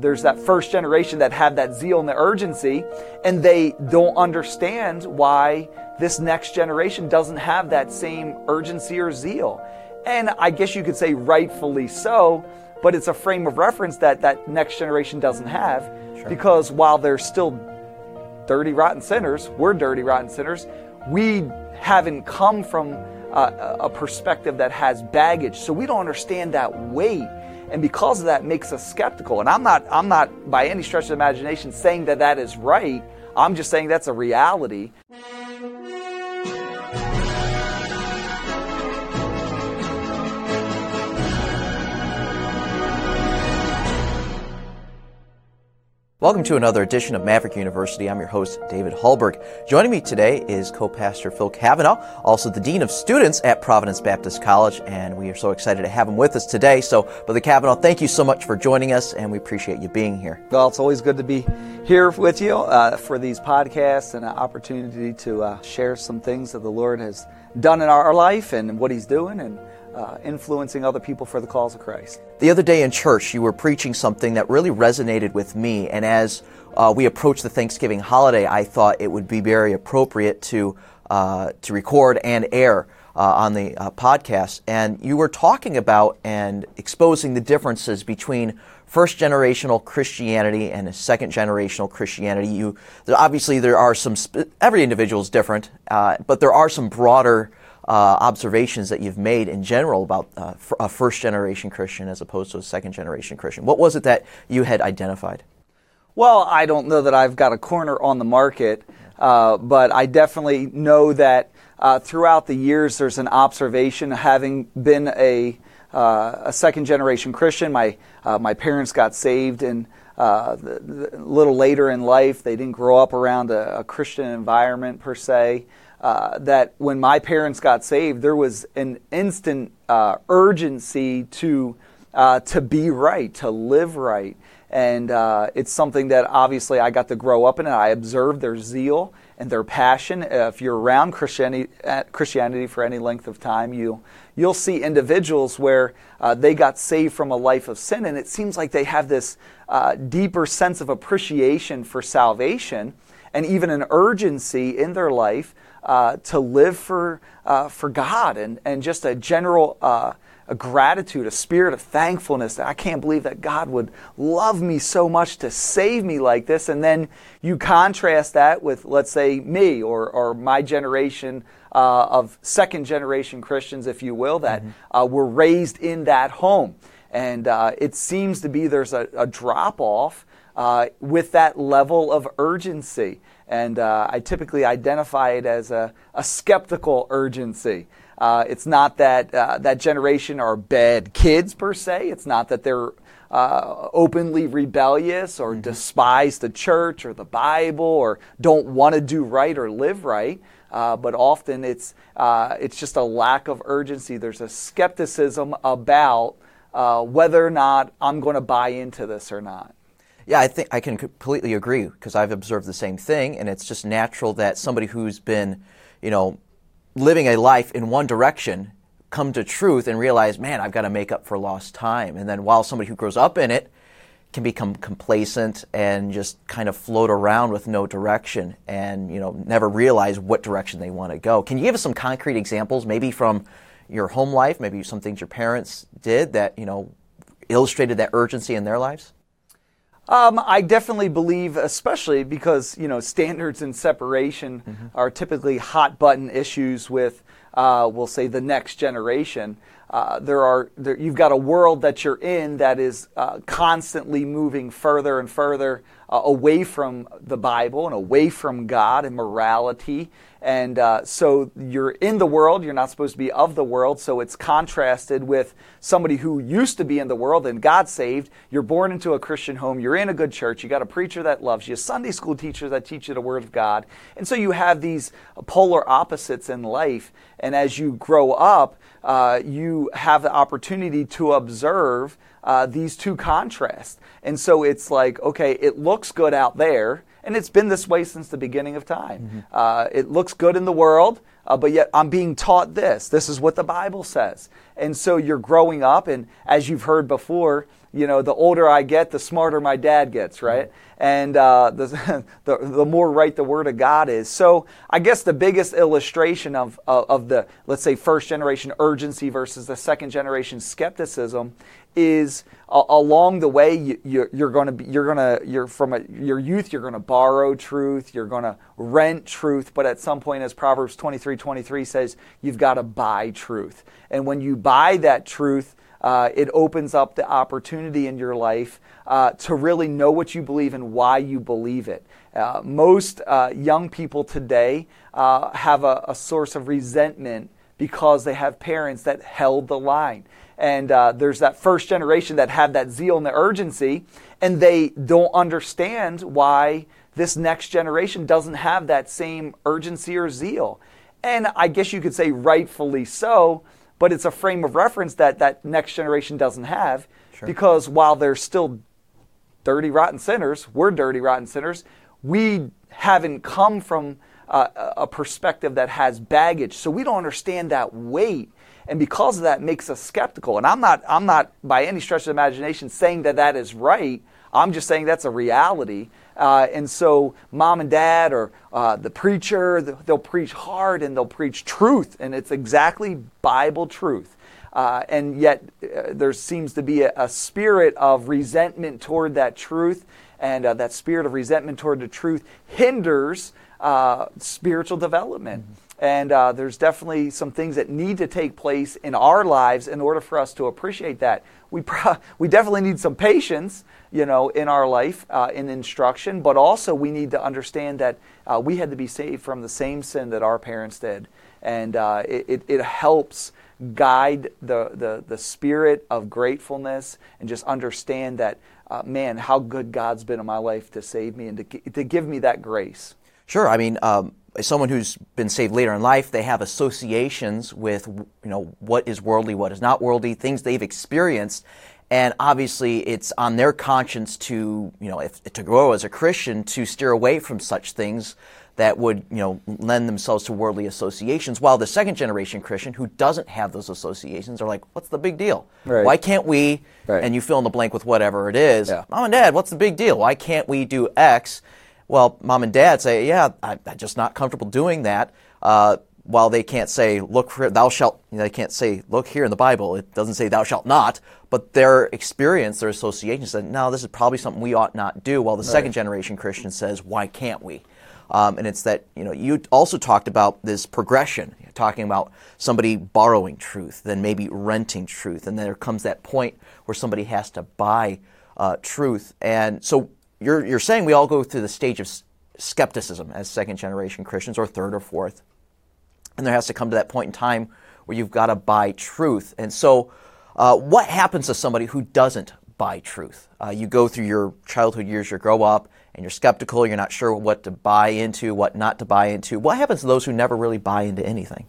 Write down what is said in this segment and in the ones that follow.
There's that first generation that have that zeal and the urgency, and they don't understand why this next generation doesn't have that same urgency or zeal. And I guess you could say rightfully so, but it's a frame of reference that that next generation doesn't have sure. because while they're still dirty, rotten sinners, we're dirty, rotten sinners, we haven't come from uh, a, a perspective that has baggage. So we don't understand that weight and because of that makes us skeptical. And i'm not i'm not by any stretch of imagination saying that that is right. I'm just saying that's a reality Welcome to another edition of Maverick University. I'm your host, David Hallberg. Joining me today is co-pastor Phil Cavanaugh, also the Dean of Students at Providence Baptist College, and we are so excited to have him with us today. So, Brother Cavanaugh, thank you so much for joining us, and we appreciate you being here. Well, it's always good to be here with you uh, for these podcasts and an opportunity to uh, share some things that the Lord has done in our life and what He's doing and uh, influencing other people for the cause of Christ. The other day in church, you were preaching something that really resonated with me, and as uh, we approach the Thanksgiving holiday, I thought it would be very appropriate to uh, to record and air uh, on the uh, podcast. And you were talking about and exposing the differences between first generational Christianity and second generational Christianity. You obviously there are some every individual is different, uh, but there are some broader uh, observations that you've made in general about uh, a first generation Christian as opposed to a second generation Christian. What was it that you had identified? Well, I don't know that I've got a corner on the market, uh, but I definitely know that uh, throughout the years there's an observation having been a, uh, a second generation Christian. My, uh, my parents got saved and uh, a little later in life. They didn't grow up around a, a Christian environment per se uh, that when my parents got saved, there was an instant uh, urgency to uh, to be right, to live right, and it's something that obviously I got to grow up in. And I observed their zeal and their passion. If you're around Christianity, Christianity for any length of time, you you'll see individuals where uh, they got saved from a life of sin, and it seems like they have this deeper sense of appreciation for salvation and even an urgency in their life uh, to live for, uh, for God and, and just a general uh, a gratitude, a spirit of thankfulness. that I can't believe that God would love me so much to save me like this. And then you contrast that with, let's say, me or, or my generation uh, of second generation Christians, if you will, that mm-hmm. uh, were raised in that home. And uh, it seems to be there's a, a drop off uh, with that level of urgency. And uh, I typically identify it as a, a skeptical urgency. Uh, it's not that uh, that generation are bad kids per se. It's not that they're uh, openly rebellious or mm-hmm. despise the church or the Bible or don't want to do right or live right. Uh, but often it's uh, it's just a lack of urgency. There's a skepticism about whether or not I'm going to buy into this or not. Yeah, I think I can completely agree because I've observed the same thing, and it's just natural that somebody who's been, you know, living a life in one direction come to truth and realize, man, I've got to make up for lost time. And then while somebody who grows up in it can become complacent and just kind of float around with no direction and, you know, never realize what direction they want to go. Can you give us some concrete examples, maybe from your home life, maybe some things your parents did that, you know, illustrated that urgency in their lives? Um, I definitely believe, especially because you know standards and separation mm-hmm. are typically hot button issues with, uh, we'll say, the next generation. Uh, there are there, you've got a world that you're in that is uh, constantly moving further and further uh, away from the Bible and away from God and morality and uh, so you're in the world, you're not supposed to be of the world. So it's contrasted with somebody who used to be in the world and God saved. You're born into a Christian home, you're in a good church, you got a preacher that loves you, Sunday school teachers that teach you the Word of God. And so you have these polar opposites in life. And as you grow up, uh, you have the opportunity to observe uh, these two contrasts. And so it's like, okay, it looks good out there and it's been this way since the beginning of time. Mm-hmm. Uh, it looks good in the world, uh, but yet I'm being taught this. This is what the Bible says. And so you're growing up, and as you've heard before, you know, the older I get, the smarter my dad gets, right? And uh, the, the, the more right the Word of God is. So I guess the biggest illustration of, of, of the, let's say, first generation urgency versus the second generation skepticism is uh, along the way you, you're, you're going to be you're going to you're from a, your youth you're going to borrow truth you're going to rent truth but at some point as proverbs 23 23 says you've got to buy truth and when you buy that truth uh, it opens up the opportunity in your life uh, to really know what you believe and why you believe it. Uh, most uh, young people today uh, have a, a, source of resentment because they have parents that held the line. And uh, there's that first generation that have that zeal and the urgency, and they don't understand why this next generation doesn't have that same urgency or zeal. And I guess you could say rightfully so but it's a frame of reference that that next generation doesn't have sure. because while they're still dirty, rotten sinners, we're dirty, rotten sinners, we haven't come from uh, a perspective that has baggage. So we don't understand that weight. And because of that, makes us skeptical. And I'm not, I'm not by any stretch of imagination saying that that is right. I'm just saying that's a reality. Uh, and so, mom and dad or uh, the preacher, they'll preach hard and they'll preach truth, and it's exactly Bible truth. Uh, and yet, uh, there seems to be a, a, spirit of resentment toward that truth, and uh, that spirit of resentment toward the truth hinders uh, spiritual development. Mm-hmm. And uh, there's definitely some things that need to take place in our lives in order for us to appreciate that. We, pro- we definitely need some patience you know, in our life uh, in instruction, but also we need to understand that uh, we had to be saved from the same sin that our parents did. And uh, it, it helps guide the, the, the spirit of gratefulness and just understand that, uh, man, how good God's been in my life to save me and to, to give me that grace. Sure. I mean, um, someone who's been saved later in life, they have associations with, you know, what is worldly, what is not worldly, things they've experienced, and obviously it's on their conscience to you know if, to grow as a christian to steer away from such things that would you know lend themselves to worldly associations while the second generation christian who doesn't have those associations are like what's the big deal right. why can't we right. and you fill in the blank with whatever it is yeah. mom and dad what's the big deal why can't we do x well mom and dad say yeah I, am just not comfortable doing that uh, while they can't say, look, here, thou shalt, you know, they can't say, look here in the Bible, it doesn't say thou shalt not, but their experience, their association said, no, this is probably something we ought not do, while the right. second generation Christian says, why can't we? Um, and it's that, you know, you also talked about this progression, talking about somebody borrowing truth, then maybe renting truth, and then there comes that point where somebody has to buy uh, truth. And so you're, you're saying we all go through the stage of skepticism as second generation Christians, or third or fourth and there has to come to that point in time where you've got to buy truth. And so, uh, what happens to somebody who doesn't buy truth? Uh, you go through your childhood years, you grow up, and you're skeptical, you're not sure what to buy into, what not to buy into. What happens to those who never really buy into anything?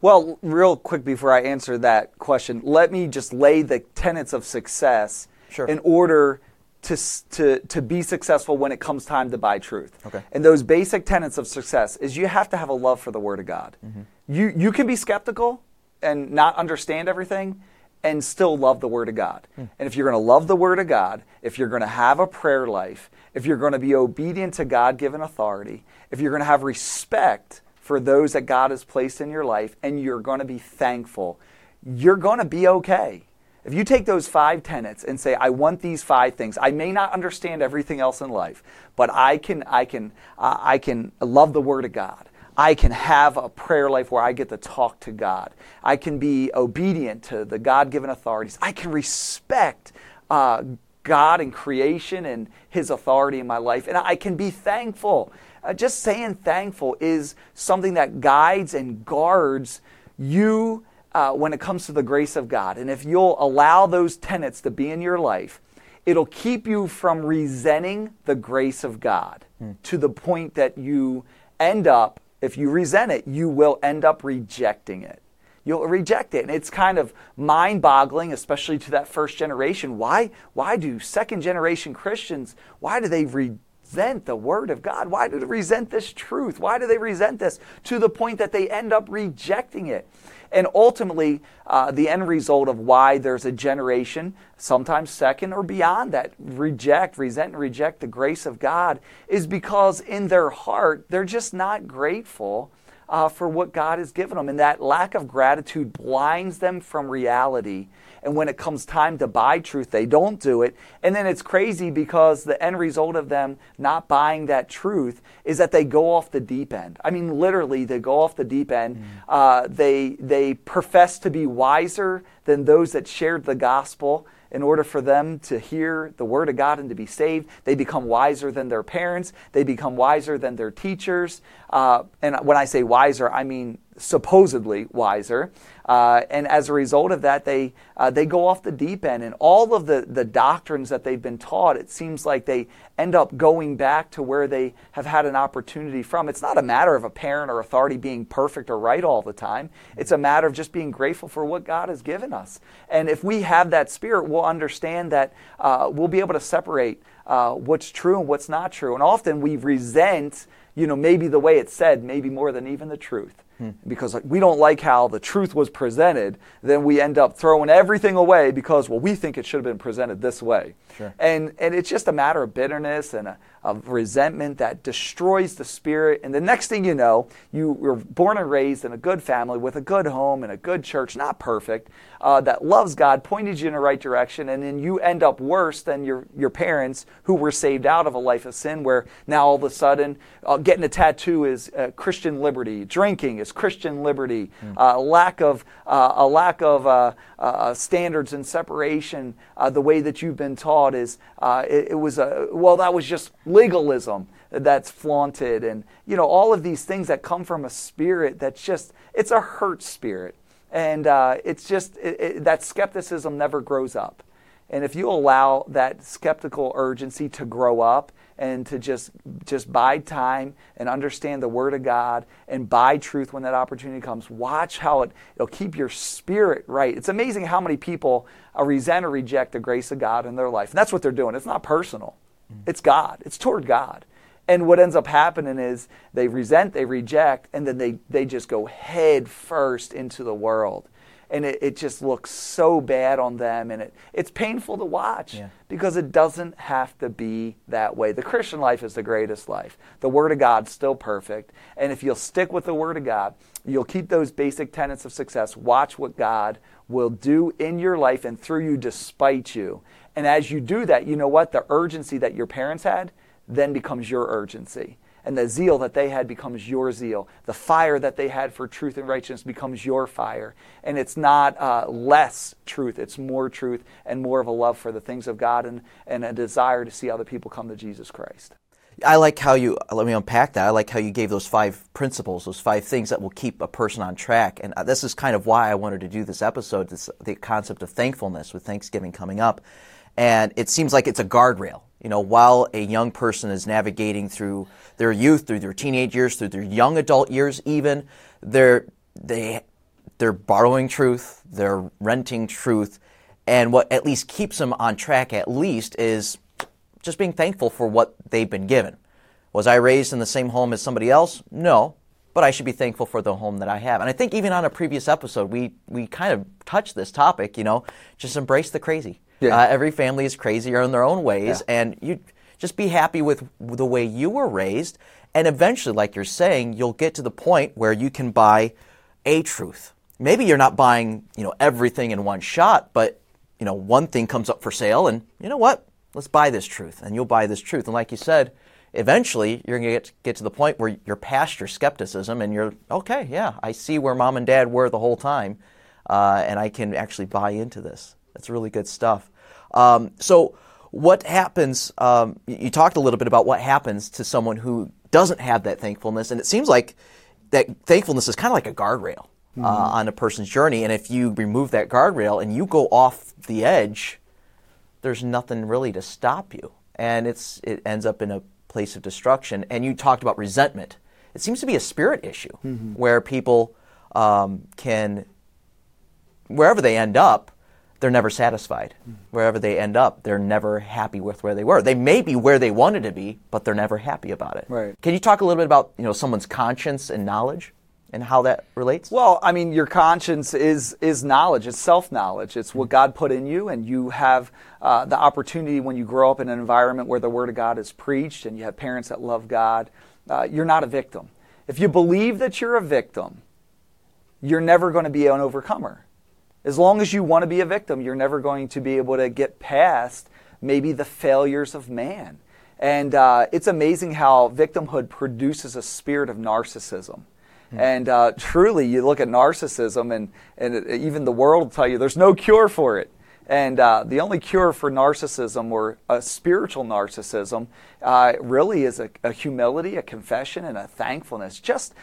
Well, real quick before I answer that question, let me just lay the tenets of success sure. in order to, to, to be successful when it comes time to buy truth. Okay. And those basic tenets of success is you have to have a love for the Word of God. Mm-hmm. You, you can be skeptical and not understand everything and still love the Word of God. Mm. And if you're going to love the Word of God, if you're going to have a prayer life, if you're going to be obedient to God given authority, if you're going to have respect for those that God has placed in your life, and you're going to be thankful, you're going to be okay. If you take those five tenets and say, I want these five things, I may not understand everything else in life, but I can, I can, uh, I can love the Word of God. I can have a prayer life where I get to talk to God. I can be obedient to the God given authorities. I can respect uh, God and creation and His authority in my life. And I can be thankful. Uh, just saying thankful is something that guides and guards you uh, when it comes to the grace of God. And if you'll allow those tenets to be in your life, it'll keep you from resenting the grace of God hmm. to the point that you end up, if you resent it, you will end up rejecting it. You'll reject it. And it's kind of mind boggling, especially to that first generation. Why, why do second generation Christians, why do they resent the Word of God? Why do they resent this truth? Why do they resent this? To the point that they end up rejecting it. And ultimately, uh, the end result of why there's a generation, sometimes second or beyond that, reject, resent, and reject the grace of God is because in their heart, they're just not grateful uh, for what God has given them. And that lack of gratitude blinds them from reality. And when it comes time to buy truth, they don't do it. And then it's crazy because the end result of them not buying that truth is that they go off the deep end. I mean, literally, they go off the deep end. Mm. Uh, they, they profess to be wiser than those that shared the gospel in order for them to hear the word of God and to be saved. They become wiser than their parents. They become wiser than their teachers. Uh, and when I say wiser, I mean supposedly wiser. Uh, and as a result of that, they, uh, they go off the deep end. And all of the, the doctrines that they've been taught, it seems like they end up going back to where they have had an opportunity from. It's not a matter of a parent or authority being perfect or right all the time, it's a matter of just being grateful for what God has given us. And if we have that spirit, we'll understand that uh, we'll be able to separate uh, what's true and what's not true. And often we resent, you know, maybe the way it's said, maybe more than even the truth. Hmm. Because like, we don't like how the truth was presented, then we end up throwing everything away because, well, we think it should have been presented this way. Sure. And, and it's just a matter of bitterness and a, of resentment that destroys the spirit. And the next thing you know, you were born and raised in a good family with a good home and a good church, not perfect, uh, that loves God, pointed you in the right direction, and then you end up worse than your, your parents who were saved out of a life of sin, where now all of a sudden uh, getting a tattoo is uh, Christian liberty, drinking is Christian liberty, mm. lack of, uh, a lack of uh, standards and separation, the way that you've been taught is it, it was a, well, that was just legalism that's flaunted and you know all of these things that come from a spirit that's just it's a hurt spirit and uh, it's just it, it, that skepticism never grows up and if you allow that skeptical urgency to grow up and to just just bide time and understand the word of god and buy truth when that opportunity comes watch how it, it'll keep your spirit right it's amazing how many people uh, resent or reject the grace of god in their life and that's what they're doing it's not personal it's God. It's toward God. And what ends up happening is they resent, they reject, and then they, they just go head first into the world. And it, it just looks so bad on them, and it, it's painful to watch yeah. because it doesn't have to be that way. The Christian life is the greatest life. The Word of God's still perfect. And if you'll stick with the Word of God, you'll keep those basic tenets of success. Watch what God will do in your life and through you despite you. And as you do that, you know what? The urgency that your parents had then becomes your urgency. And the zeal that they had becomes your zeal. The fire that they had for truth and righteousness becomes your fire. And it's not uh, less truth, it's more truth and more of a love for the things of God and, and a desire to see other people come to Jesus Christ. I like how you, let me unpack that. I like how you gave those five principles, those five things that will keep a person on track. And uh, this is kind of why I wanted to do this episode, this, the concept of thankfulness with Thanksgiving coming up and it seems like it's a guardrail. You know, while a young person is navigating through their youth, through their teenage years, through their young adult years, even they're they they're borrowing truth, they're renting truth, and what at least keeps them on track, at least, is just being thankful for what they've been given. Was I raised in the same home as somebody else? No, but I should be thankful for the home that I have. And I think even on a previous episode, we we kind of touched this topic. You know, just embrace the crazy yeah. Uh, every family is crazier in their own ways, yeah. and you just be happy with the way you were raised. And eventually, like you're saying, you'll get to the point where you can buy a truth. Maybe you're not buying, you know, everything in one shot, but you know, one thing comes up for sale, and you know what? Let's buy this truth, and you'll buy this truth. And like you said, eventually you're going to get get to the point where you're past your skepticism, and you're okay. Yeah, I see where mom and dad were the whole time, uh, and I can actually buy into this. That's really good stuff. Um, so, what happens? Um, you talked a little bit about what happens to someone who doesn't have that thankfulness, and it seems like that thankfulness is kind of like a guardrail uh, mm-hmm. uh, on a person's journey. And if you remove that guardrail and you go off the edge, there's nothing really to stop you, and it's it ends up in a place of destruction. And you talked about resentment. It seems to be a spirit issue mm-hmm. where people um, can, wherever they end up, they're never satisfied. Wherever they end up, they're never happy with where they were. They may be where they wanted to be, but they're never happy about it. Right. Can you talk a little bit about you know someone's conscience and knowledge and how that relates? Well, I mean, your conscience is is knowledge. It's self knowledge. It's what God put in you, and you have uh, the opportunity when you grow up in an environment where the Word of God is preached, and you have parents that love God. Uh, you're not a victim. If you believe that you're a victim, you're never going to be an overcomer. As long as you want to be a victim, you're never going to be able to get past maybe the failures of man. And uh, it's amazing how victimhood produces a spirit of narcissism. Mm-hmm. And uh, truly, you look at narcissism, and, and even the world will tell you there's no cure for it. And uh, the only cure for narcissism or a spiritual narcissism uh, really is a, a, humility, a confession, and a thankfulness. Just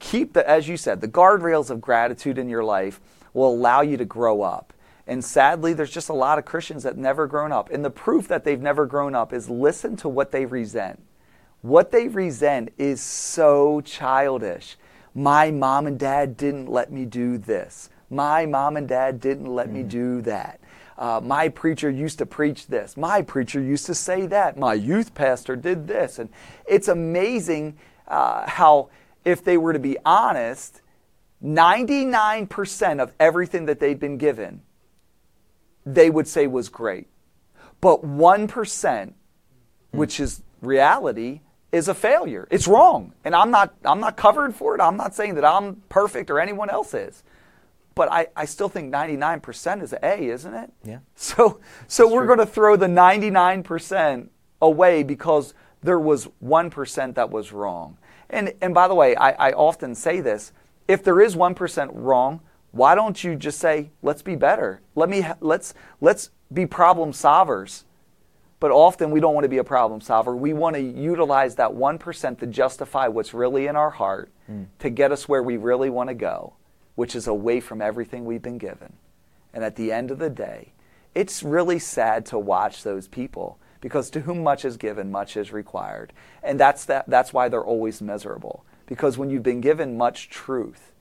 keep the, as you said, the guardrails of gratitude in your life will allow you to grow up. And sadly, there's just a lot of Christians that never grown up. And the proof that they've never grown up is listen to what they resent. What they resent is so childish. My mom and dad didn't let me do this. My mom and dad didn't let mm-hmm. me do that. Uh, my preacher used to preach this. My preacher used to say that. My youth pastor did this. And it's amazing uh, how, if they were to be honest, 99% of everything that they'd been given they would say was great. But 1%, which is reality, is a failure. It's wrong. And I'm not I'm not covered for it. I'm not saying that I'm perfect or anyone else is. But I, I still think 99% is A, isn't it? Yeah. So so That's we're going to throw the 99% away because there was 1% that was wrong. And and by the way, I, I often say this, if there is 1% wrong, why don't you just say, let's be better? Let me, let's, let's be problem solvers. But often we don't want to be a problem solver. We want to utilize that 1% to justify what's really in our heart mm. to get us where we really want to go, which is away from everything we've been given. And at the end of the day, it's really sad to watch those people because to whom much is given, much is required. And that's, that, that's why they're always miserable. Because when you've been given much truth,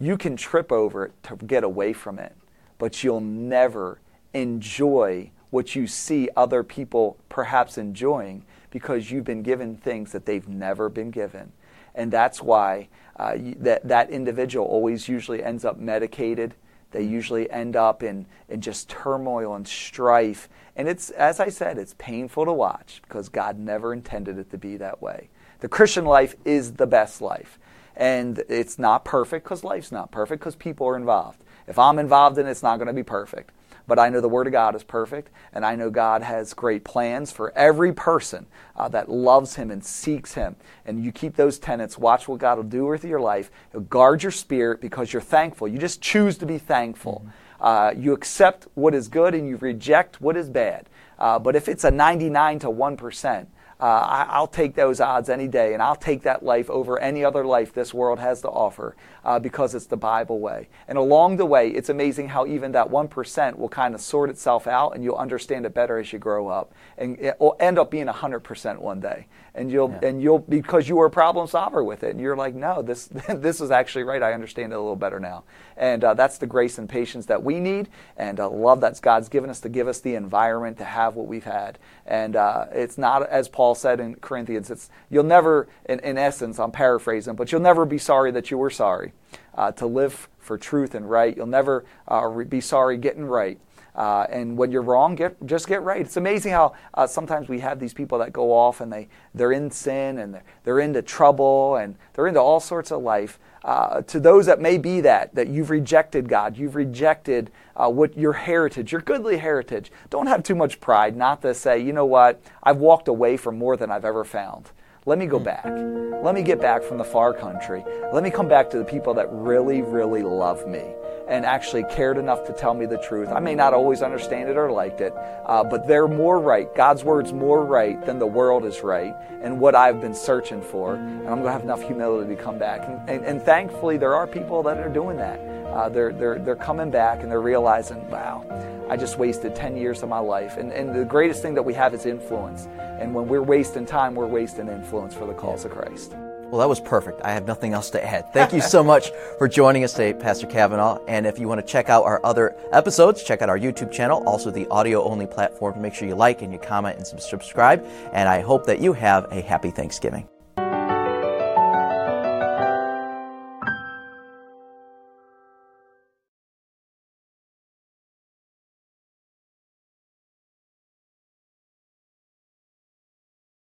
you can trip over it to get away from it, but you'll never enjoy what you see other people perhaps enjoying because you've been given things that they've never been given. And that's why uh, that, that individual always usually ends up medicated. They usually end up in, in just turmoil and strife. And it's, as I said, it's painful to watch because God never intended it to be that way. The Christian life is the best life. And it's not perfect because life's not perfect because people are involved. If I'm involved in it, it's not going to be perfect. But I know the Word of God is perfect, and I know God has great plans for every person uh, that loves Him and seeks Him. And you keep those tenets, watch what God will do with your life. He'll guard your spirit because you're thankful. You just choose to be thankful. Mm-hmm. Uh, you accept what is good and you reject what is bad. Uh, but if it's a 99 to 1%, uh, I, will take those odds any day, and I'll take that life over any other life this world has to offer uh, because it's the Bible way. And along the way, it's amazing how even that 1% will kind of sort itself out, and you'll understand it better as you grow up. And it will end up being 100% one day. And you'll, yeah. and you'll, because you were a problem solver with it, and you're like, no, this, this is actually right. I understand it a little better now. And uh, that's the grace and patience that we need, and uh, love that God's given us to give us the environment to have what we've had. And uh, it's not, as Paul said in Corinthians, it's, you'll never, in, in essence, I'm paraphrasing, but you'll never be sorry that you were sorry. Uh, to live for truth and right. You'll never uh, be sorry getting right. Uh, and when you're wrong, get, just get right. It's amazing how uh, sometimes we have these people that go off and they, they're in sin and they're, they're into trouble and they're into all sorts of life. Uh, to those that may be that, that you've rejected God, you've rejected uh, what your heritage, your goodly heritage. Don't have too much pride not to say, you know what, I've walked away from more than I've ever found. Let me go back. Let me get back from the far country. Let me come back to the people that really, really love me and actually cared enough to tell me the truth. I may not always understand it or liked it, uh, but they're more right. God's word's more right than the world is right and what I've been searching for. And I'm going to have enough humility to come back. And, and, and thankfully, there are people that are doing that. Uh, they're, they're, they're coming back and they're realizing, wow, I just wasted 10 years of my life. And, and the greatest thing that we have is influence. And when we're wasting time, we're wasting influence for the cause of Christ. Well, that was perfect. I have nothing else to add. Thank you so much for joining us today, Pastor Cavanaugh. And if you want to check out our other episodes, check out our YouTube channel, also the audio only platform. Make sure you like and you comment and subscribe. And I hope that you have a happy Thanksgiving.